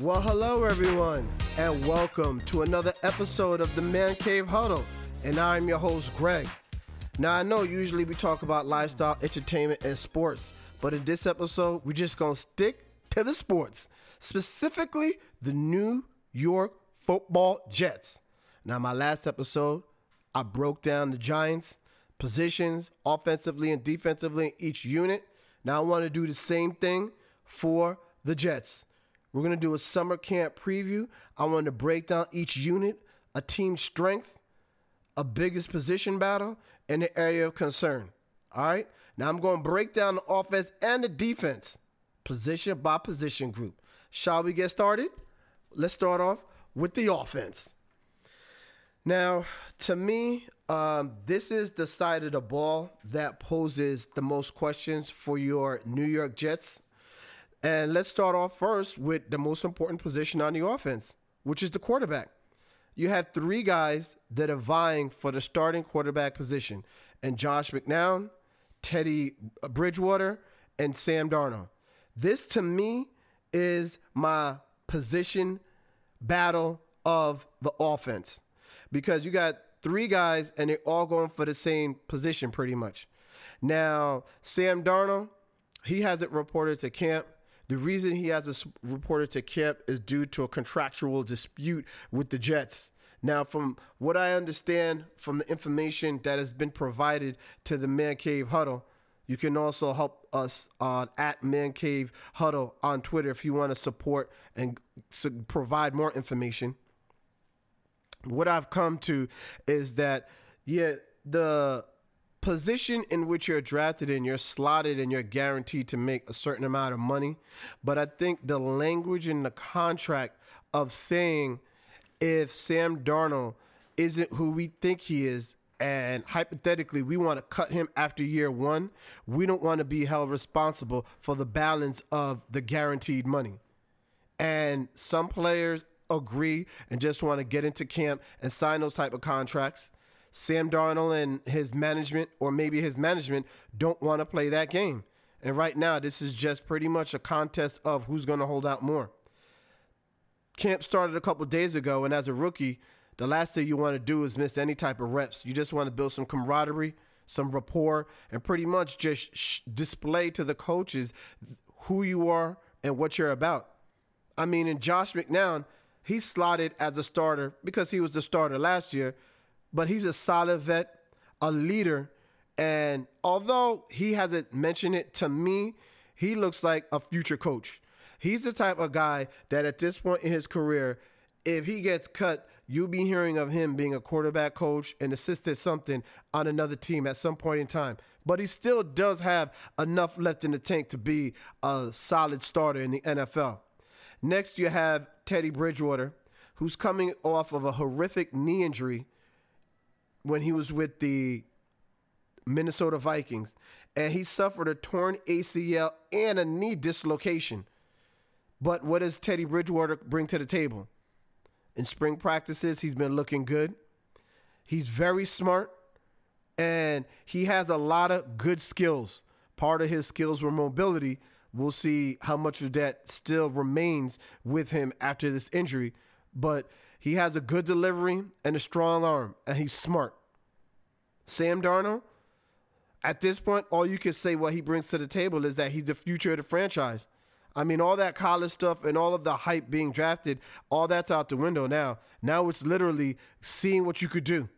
Well, hello, everyone, and welcome to another episode of the Man Cave Huddle. And I'm your host, Greg. Now, I know usually we talk about lifestyle, entertainment, and sports, but in this episode, we're just going to stick to the sports, specifically the New York football Jets. Now, my last episode, I broke down the Giants' positions offensively and defensively in each unit. Now, I want to do the same thing for the Jets. We're going to do a summer camp preview. I want to break down each unit, a team strength, a biggest position battle, and the area of concern. All right? Now I'm going to break down the offense and the defense, position by position group. Shall we get started? Let's start off with the offense. Now, to me, um, this is the side of the ball that poses the most questions for your New York Jets and let's start off first with the most important position on the offense, which is the quarterback. You have three guys that are vying for the starting quarterback position, and Josh McCown, Teddy Bridgewater, and Sam Darnold. This to me is my position battle of the offense because you got three guys and they're all going for the same position pretty much. Now, Sam Darnold, he hasn't reported to camp. The reason he hasn't reported to camp is due to a contractual dispute with the Jets. Now, from what I understand from the information that has been provided to the Man Cave Huddle, you can also help us on at Man Cave Huddle on Twitter if you want to support and provide more information. What I've come to is that, yeah, the position in which you're drafted in, you're slotted and you're guaranteed to make a certain amount of money. But I think the language in the contract of saying if Sam Darnold isn't who we think he is, and hypothetically we want to cut him after year one, we don't want to be held responsible for the balance of the guaranteed money. And some players agree and just want to get into camp and sign those type of contracts. Sam Darnold and his management, or maybe his management, don't want to play that game. And right now, this is just pretty much a contest of who's going to hold out more. Camp started a couple days ago, and as a rookie, the last thing you want to do is miss any type of reps. You just want to build some camaraderie, some rapport, and pretty much just sh- display to the coaches who you are and what you're about. I mean, in Josh McCown, he's slotted as a starter because he was the starter last year but he's a solid vet, a leader. And although he hasn't mentioned it to me, he looks like a future coach. He's the type of guy that at this point in his career, if he gets cut, you'll be hearing of him being a quarterback coach and assisted something on another team at some point in time. But he still does have enough left in the tank to be a solid starter in the NFL. Next, you have Teddy Bridgewater, who's coming off of a horrific knee injury when he was with the Minnesota Vikings, and he suffered a torn ACL and a knee dislocation. But what does Teddy Bridgewater bring to the table? In spring practices, he's been looking good. He's very smart, and he has a lot of good skills. Part of his skills were mobility. We'll see how much of that still remains with him after this injury. But he has a good delivery and a strong arm, and he's smart. Sam Darnold, at this point, all you can say what he brings to the table is that he's the future of the franchise. I mean, all that college stuff and all of the hype being drafted, all that's out the window now. Now it's literally seeing what you could do.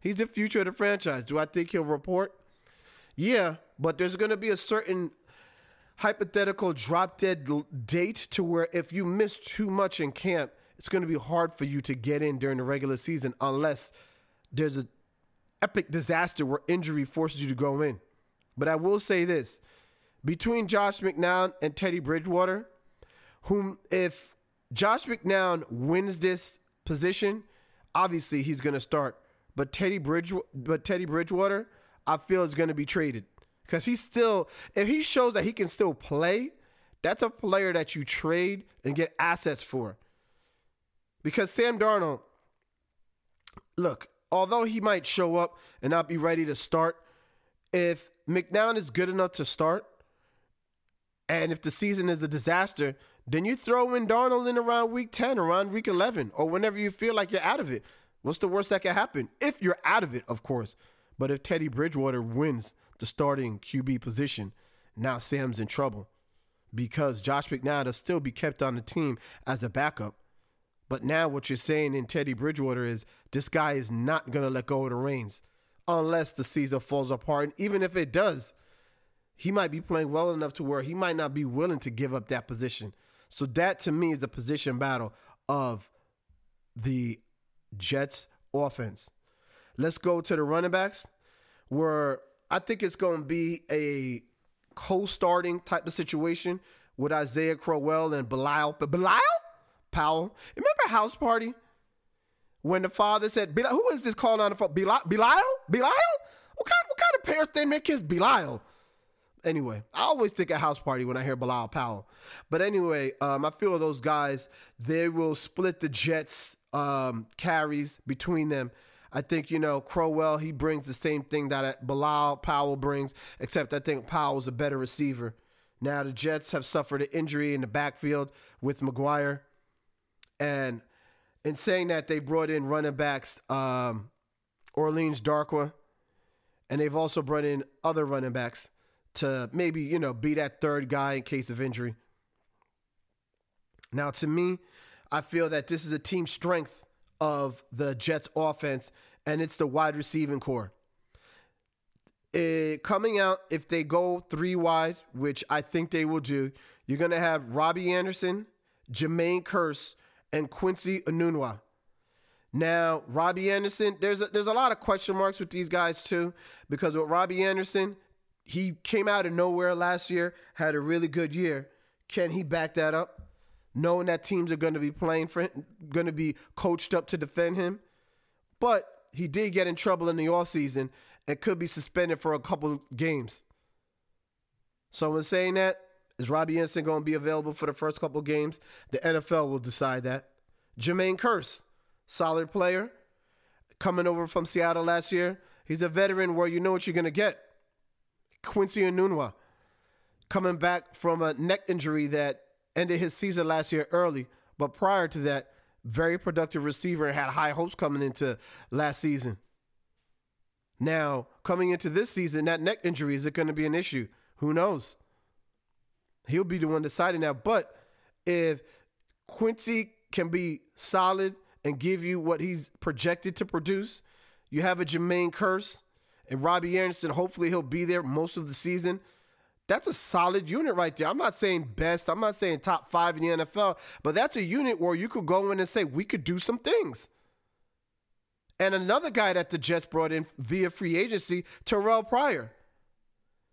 He's the future of the franchise. Do I think he'll report? Yeah, but there's going to be a certain hypothetical drop dead date to where if you miss too much in camp, it's going to be hard for you to get in during the regular season unless there's an epic disaster where injury forces you to go in. But I will say this between Josh McCown and Teddy Bridgewater, whom, if Josh McCown wins this position, obviously he's going to start. But Teddy Bridge, but Teddy Bridgewater, I feel is going to be traded because he's still. If he shows that he can still play, that's a player that you trade and get assets for. Because Sam Darnold, look, although he might show up and not be ready to start, if McCown is good enough to start, and if the season is a disaster, then you throw in Darnold in around week 10, around week 11, or whenever you feel like you're out of it. What's the worst that can happen? If you're out of it, of course. But if Teddy Bridgewater wins the starting QB position, now Sam's in trouble because Josh McNabb will still be kept on the team as a backup. But now what you're saying in Teddy Bridgewater is this guy is not going to let go of the reins unless the season falls apart. And even if it does, he might be playing well enough to where he might not be willing to give up that position. So that to me is the position battle of the Jets offense. Let's go to the running backs where I think it's going to be a co-starting type of situation with Isaiah Crowell and Bilal. Bilal? Powell. Remember House Party? When the father said, who is this calling on the phone? Bilal? Bilal? Bilal? What kind, what kind of parents they make his Bilal? Anyway, I always think a house party when I hear Bilal Powell. But anyway, um, I feel those guys, they will split the Jets um, carries between them. I think, you know, Crowell, he brings the same thing that uh, Bilal Powell brings, except I think Powell's a better receiver. Now, the Jets have suffered an injury in the backfield with McGuire. And in saying that, they brought in running backs um, Orleans Darkwa, and they've also brought in other running backs to maybe, you know, be that third guy in case of injury. Now, to me, I feel that this is a team strength of the Jets offense, and it's the wide receiving corps. It, coming out, if they go three wide, which I think they will do, you're going to have Robbie Anderson, Jermaine Kearse, and Quincy Enunwa. Now, Robbie Anderson, there's a, there's a lot of question marks with these guys too, because with Robbie Anderson, he came out of nowhere last year, had a really good year. Can he back that up? Knowing that teams are going to be playing for him, going to be coached up to defend him. But he did get in trouble in the offseason and could be suspended for a couple games. So, in saying that, is Robbie Anderson going to be available for the first couple games? The NFL will decide that. Jermaine Kearse, solid player, coming over from Seattle last year. He's a veteran where you know what you're going to get. Quincy Enunwa coming back from a neck injury that ended his season last year early, but prior to that, very productive receiver and had high hopes coming into last season. Now, coming into this season, that neck injury is it going to be an issue? Who knows? He'll be the one deciding that. But if Quincy can be solid and give you what he's projected to produce, you have a Jermaine Kearse and Robbie Anderson, hopefully he'll be there most of the season. That's a solid unit right there. I'm not saying best, I'm not saying top five in the NFL, but that's a unit where you could go in and say, we could do some things. And another guy that the Jets brought in via free agency, Terrell Pryor.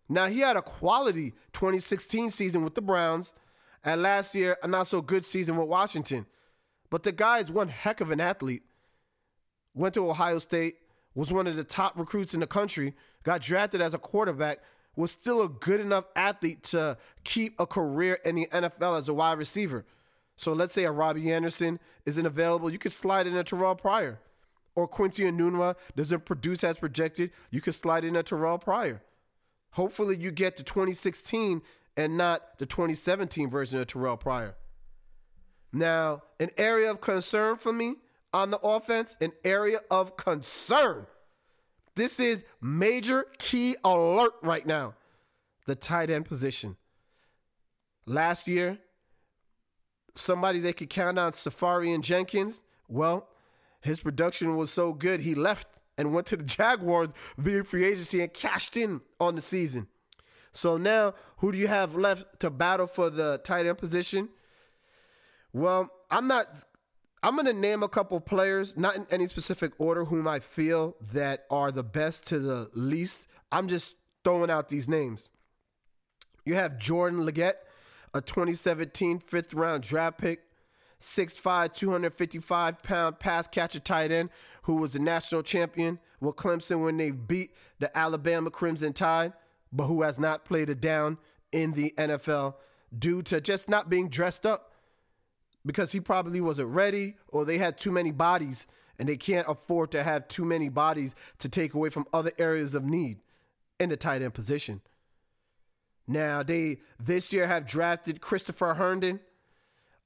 Now, he had a quality 2016 season with the Browns, and last year, a not so good season with Washington. But the guy is one heck of an athlete. Went to Ohio State, was one of the top recruits in the country, got drafted as a quarterback, was still a good enough athlete to keep a career in the NFL as a wide receiver. So let's say a Robbie Anderson isn't available, you could slide in a Terrell Pryor. Or Quincy Enunwa doesn't produce as projected, you could slide in a Terrell Pryor. Hopefully you get the 2016 and not the 2017 version of Terrell Pryor. Now, an area of concern for me on the offense, an area of concern. This is major key alert right now. The tight end position. Last year, somebody they could count on, Seferian-Jenkins, Well, his production was so good, he left and went to the Jaguars via free agency and cashed in on the season. So now, who do you have left to battle for the tight end position? Well, I'm not I'm going to name a couple players, not in any specific order, whom I feel that are the best to the least. I'm just throwing out these names. You have Jordan Leggett, a 2017 fifth round draft pick, 6'5, 255 pound pass catcher tight end, who was the national champion with Clemson when they beat the Alabama Crimson Tide, but who has not played a down in the NFL due to just not being dressed up because he probably wasn't ready or they had too many bodies and they can't afford to have too many bodies to take away from other areas of need in the tight end position. Now they this year have drafted Christopher Herndon,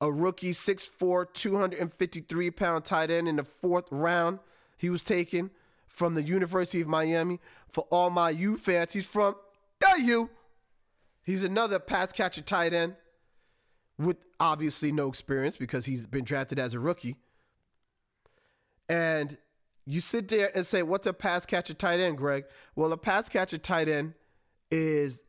a rookie 6'4, 253 pound tight end in the fourth round. He was taken from the University of Miami. For all my U fans, he's from you. He's another pass catcher tight end with obviously no experience because he's been drafted as a rookie. And you sit there and say, What's a pass catcher tight end, Greg? Well, a pass catcher tight end is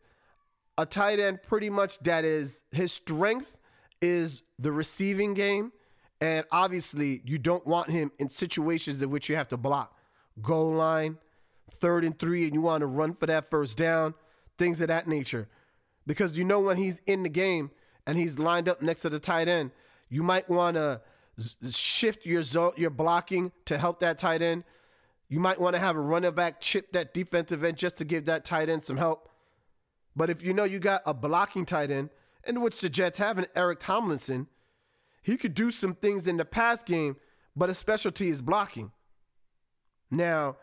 a tight end pretty much that is his strength is the receiving game. And obviously, you don't want him in situations in which you have to block goal line, third and three, and you want to run for that first down, things of that nature. Because you know when he's in the game and he's lined up next to the tight end, you might want to shift your zone, your blocking to help that tight end. You might want to have a running back chip that defensive end just to give that tight end some help. But if you know you got a blocking tight end, in which the Jets have an Eric Tomlinson, he could do some things in the pass game, but his specialty is blocking. Now,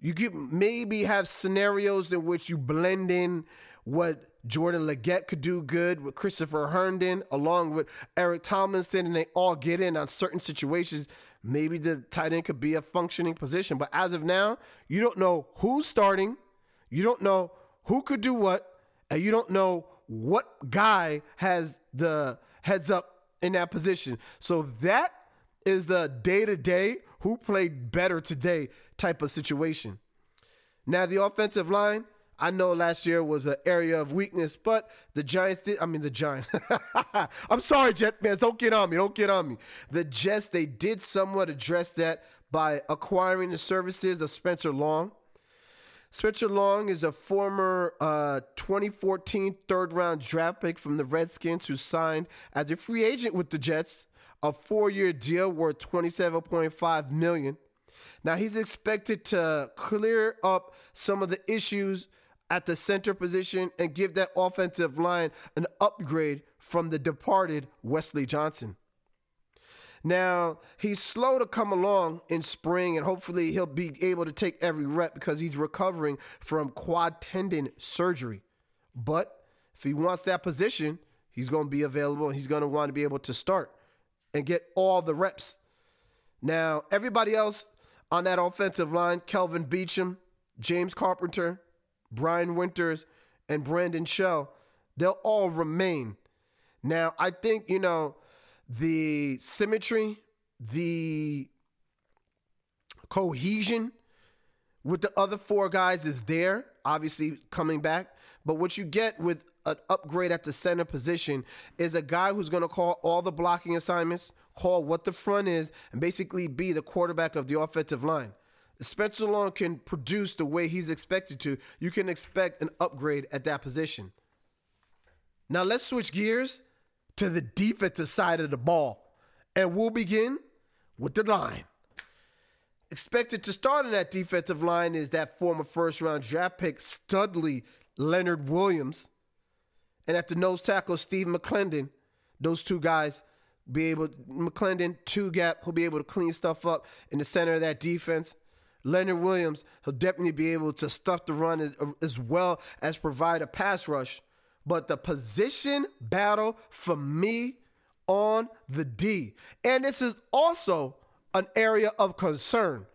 you could maybe have scenarios in which you blend in what Jordan Leggett could do good with Christopher Herndon, along with Eric Tomlinson, and they all get in on certain situations. Maybe the tight end could be a functioning position. But as of now, you don't know who's starting, you don't know who could do what, and you don't know what guy has the heads up in that position. So that is the day to day who played better today type of situation. Now, the offensive line, I know last year was an area of weakness, but the Giants did. I mean, the Giants. I'm sorry, Jet fans. Don't get on me. Don't get on me. The Jets, they did somewhat address that by acquiring the services of Spencer Long. Spencer Long is a former uh, 2014 third round draft pick from the Redskins who signed as a free agent with the Jets, a four year deal worth 27.5 million. Now he's expected to clear up some of the issues at the center position and give that offensive line an upgrade from the departed Wesley Johnson. Now, he's slow to come along in spring, and hopefully he'll be able to take every rep because he's recovering from quad tendon surgery. But if he wants that position, he's going to be available. and He's going to want to be able to start and get all the reps. Now, everybody else on that offensive line Kelvin Beachum, James Carpenter, Brian Winters, and Brandon Shell they'll all remain. Now, I think, you know, the symmetry, the cohesion with the other four guys is there, obviously coming back. But what you get with an upgrade at the center position is a guy who's going to call all the blocking assignments, call what the front is, and basically be the quarterback of the offensive line. Spencer Long can produce the way he's expected to. You can expect an upgrade at that position. Now let's switch gears to the defensive side of the ball. And we'll begin with the line. Expected to start on that defensive line is that former first round draft pick, Studley Leonard Williams. And at the nose tackle, Steve McLendon. Those two guys be able McLendon, two gap, he'll be able to clean stuff up in the center of that defense. Leonard Williams, he'll definitely be able to stuff the run as, as well as provide a pass rush. But the position battle for me on the D, and this is also an area of concern,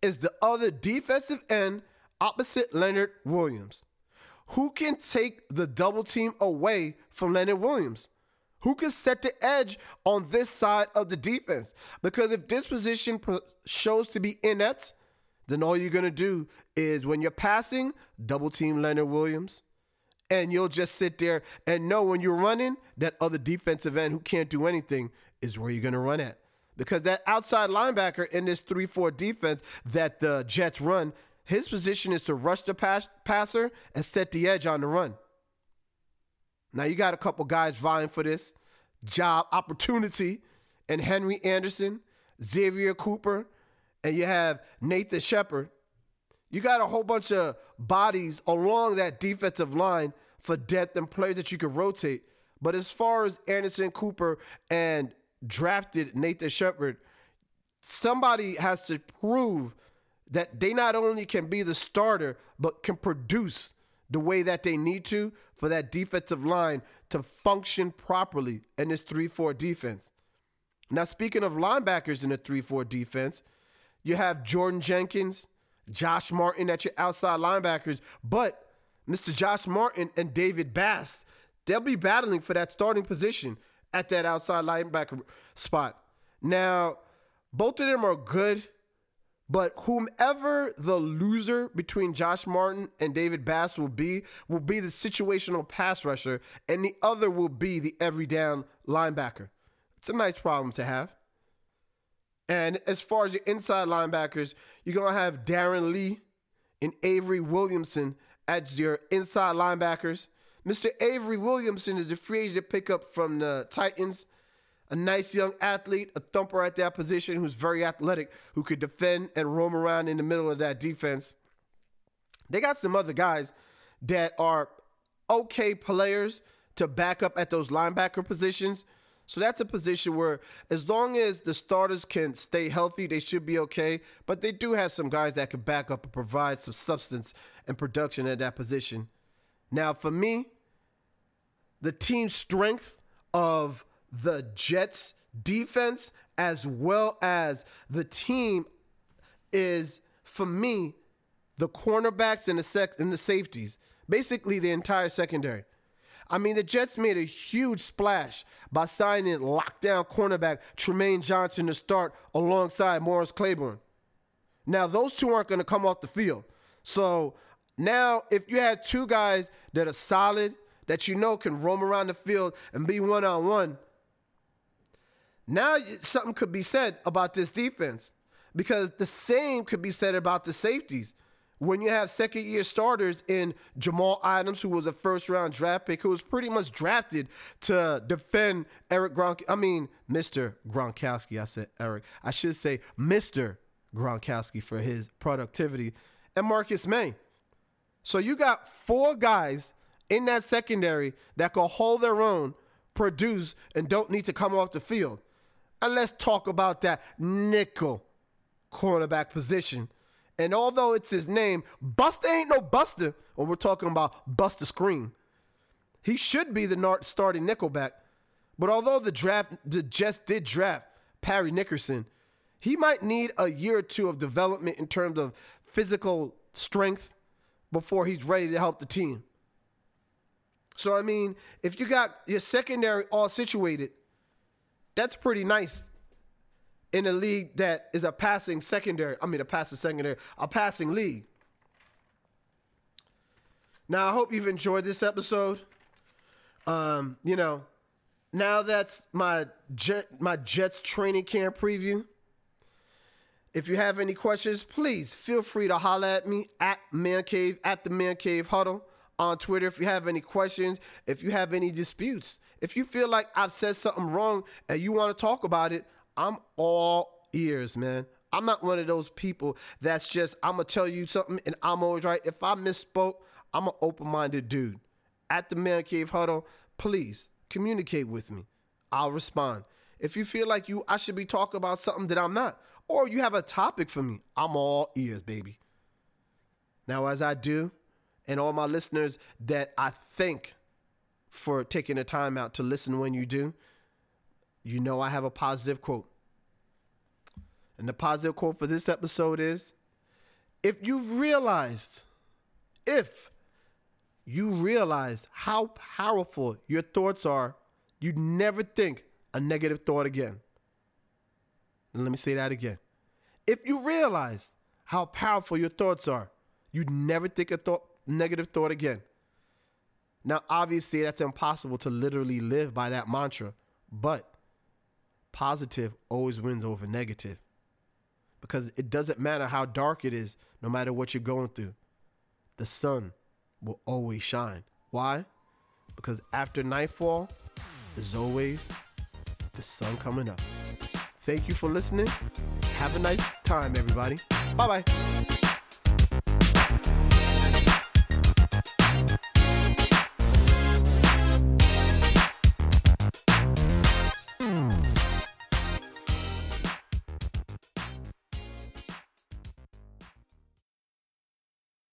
is the other defensive end opposite Leonard Williams. Who can take the double team away from Leonard Williams? Who can set the edge on this side of the defense? Because if this position shows to be inept, then all you're going to do is when you're passing, double team Leonard Williams and you'll just sit there and know when you're running that other defensive end who can't do anything is where you're going to run at. Because that outside linebacker in this 3 4 defense that the Jets run, his position is to rush the pass, passer and set the edge on the run. Now, you got a couple guys vying for this job opportunity, and Henry Anderson, Xavier Cooper, and you have Nathan Shepherd. You got a whole bunch of bodies along that defensive line for depth and players that you can rotate. But as far as Anderson Cooper and drafted Nathan Shepherd, somebody has to prove that they not only can be the starter, but can produce the way that they need to for that defensive line to function properly in this 3 4 defense. Now, speaking of linebackers in the 3 4 defense, you have Jordan Jenkins, Josh Martin at your outside linebackers, but Mr. Josh Martin and David Bass, they'll be battling for that starting position at that outside linebacker spot. Now, both of them are good, but whomever the loser between Josh Martin and David Bass will be, will be the situational pass rusher, and the other will be the every down linebacker. It's a nice problem to have. And as far as your inside linebackers, you're going to have Darron Lee and Avery Williamson as your inside linebackers. Mr. Avery Williamson is the free agent pickup from the Titans. A nice young athlete, a thumper at that position who's very athletic, who could defend and roam around in the middle of that defense. They got some other guys that are okay players to back up at those linebacker positions. So that's a position where, as long as the starters can stay healthy, they should be okay. But they do have some guys that can back up and provide some substance and production at that position. Now, for me, the team strength of the Jets defense as well as the team is for me the cornerbacks and the sec and the safeties. Basically the entire secondary. I mean, the Jets made a huge splash by signing lockdown cornerback Trumaine Johnson to start alongside Morris Claiborne. Now, those two aren't going to come off the field. So now, if you have two guys that are solid, that you know can roam around the field and be one on one, now something could be said about this defense because the same could be said about the safeties when you have second year starters in Jamal Adams, who was a first round draft pick, who was pretty much drafted to defend Eric Gronk. I mean, Mr. Gronkowski. I said Eric. I should say Mr. Gronkowski for his productivity, and Marcus Maye. So you got four guys in that secondary that can hold their own, produce, and don't need to come off the field. And let's talk about that nickel cornerback position and although it's his name, Buster ain't no Buster when we're talking about Buster Skrine. He should be the starting nickelback. But although the draft the did draft Parry Nickerson, he might need a year or two of development in terms of physical strength before he's ready to help the team. So I mean, if you got your secondary all situated, that's pretty nice in a league that is a passing secondary, I mean, a passing secondary, a passing league. Now, I hope you've enjoyed this episode. Um, you know, now that's my jet, my Jets training camp preview. If you have any questions, please feel free to holler at me at Man Cave, at the Man Cave Huddle on Twitter. If you have any questions, if you have any disputes, if you feel like I've said something wrong and you want to talk about it, I'm all ears, man. I'm not one of those people that's just, I'm to tell you something and I'm always right. If I misspoke, I'm an open minded dude. At the Man Cave Huddle, please communicate with me. I'll respond. If you feel like you, I should be talking about something that I'm not, or you have a topic for me, I'm all ears, baby. Now, as I do, and all my listeners that I thank for taking the time out to listen when you do, you know I have a positive quote. And the positive quote for this episode is if you realized, if you realized how powerful your thoughts are, you'd never think a negative thought again. And let me say that again. If you realized how powerful your thoughts are, you'd never think a thought, negative thought again. Now, obviously, that's impossible to literally live by that mantra, but positive always wins over negative. Because it doesn't matter how dark it is, no matter what you're going through, the sun will always shine. Why? Because after nightfall is always the sun coming up. Thank you for listening. Have a nice time, everybody. Bye bye.